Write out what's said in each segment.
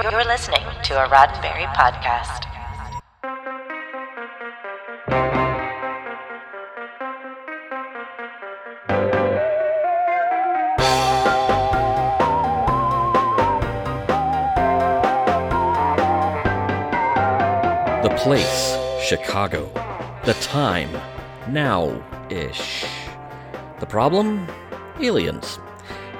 You're listening to a Roddenberry podcast. The place, Chicago. The time, now ish. The problem? Aliens.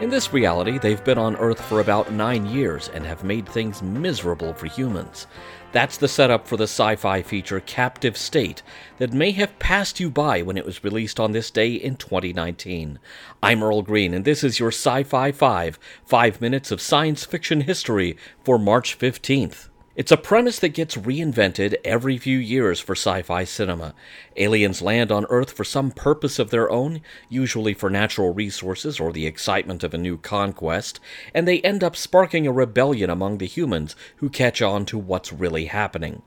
In this reality, they've been on Earth for about nine years and have made things miserable for humans. That's the setup for the sci fi feature Captive State that may have passed you by when it was released on this day in 2019. I'm Earl Green, and this is your Sci Fi 5, 5 minutes of science fiction history for March 15th. It's a premise that gets reinvented every few years for sci fi cinema. Aliens land on Earth for some purpose of their own, usually for natural resources or the excitement of a new conquest, and they end up sparking a rebellion among the humans who catch on to what's really happening.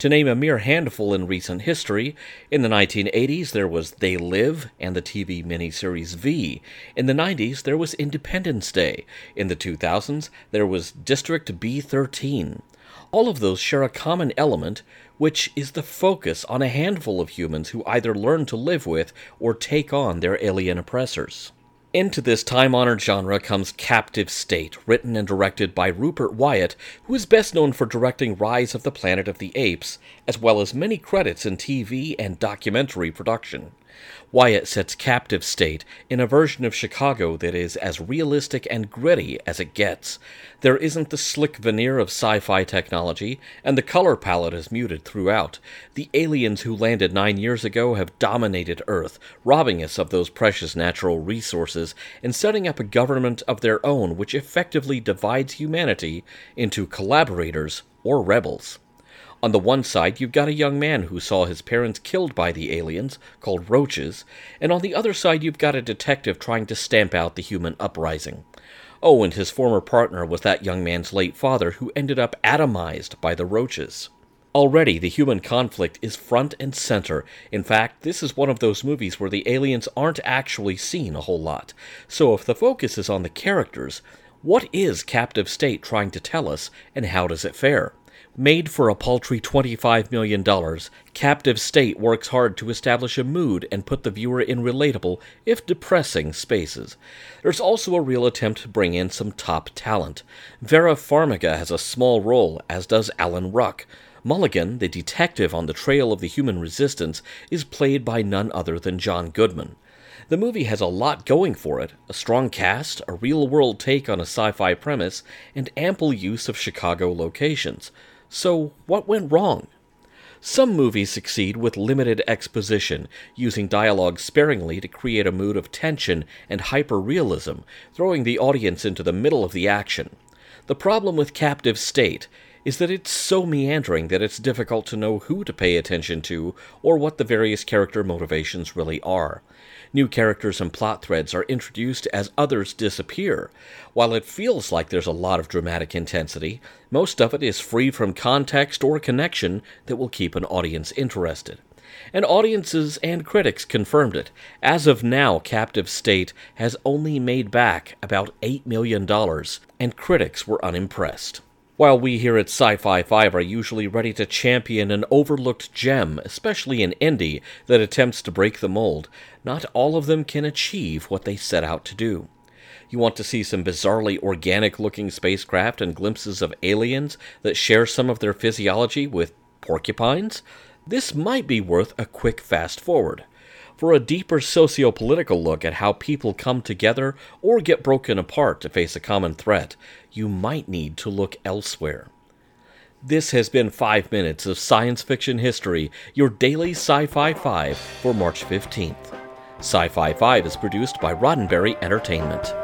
To name a mere handful in recent history, in the 1980s there was They Live and the TV miniseries V. In the 90s there was Independence Day. In the 2000s there was District B 13 all of those share a common element, which is the focus on a handful of humans who either learn to live with or take on their alien oppressors. Into this time honored genre comes Captive State, written and directed by Rupert Wyatt, who is best known for directing Rise of the Planet of the Apes, as well as many credits in TV and documentary production. Wyatt sets Captive State in a version of Chicago that is as realistic and gritty as it gets. There isn't the slick veneer of sci fi technology, and the color palette is muted throughout. The aliens who landed nine years ago have dominated Earth, robbing us of those precious natural resources and setting up a government of their own which effectively divides humanity into collaborators or rebels. On the one side, you've got a young man who saw his parents killed by the aliens, called roaches, and on the other side, you've got a detective trying to stamp out the human uprising. Oh, and his former partner was that young man's late father who ended up atomized by the roaches. Already, the human conflict is front and center. In fact, this is one of those movies where the aliens aren't actually seen a whole lot. So, if the focus is on the characters, what is Captive State trying to tell us, and how does it fare? Made for a paltry $25 million, Captive State works hard to establish a mood and put the viewer in relatable, if depressing, spaces. There's also a real attempt to bring in some top talent. Vera Farmiga has a small role, as does Alan Ruck. Mulligan, the detective on the trail of the human resistance, is played by none other than John Goodman. The movie has a lot going for it a strong cast, a real world take on a sci fi premise, and ample use of Chicago locations. So, what went wrong? Some movies succeed with limited exposition, using dialogue sparingly to create a mood of tension and hyperrealism, throwing the audience into the middle of the action. The problem with Captive State is that it's so meandering that it's difficult to know who to pay attention to or what the various character motivations really are. New characters and plot threads are introduced as others disappear. While it feels like there's a lot of dramatic intensity, most of it is free from context or connection that will keep an audience interested. And audiences and critics confirmed it. As of now, Captive State has only made back about $8 million, and critics were unimpressed. While we here at Sci Fi 5 are usually ready to champion an overlooked gem, especially an indie that attempts to break the mold, not all of them can achieve what they set out to do. You want to see some bizarrely organic looking spacecraft and glimpses of aliens that share some of their physiology with porcupines? This might be worth a quick fast forward. For a deeper socio political look at how people come together or get broken apart to face a common threat, you might need to look elsewhere. This has been 5 minutes of science fiction history, your daily Sci Fi 5 for March 15th. Sci Fi 5 is produced by Roddenberry Entertainment.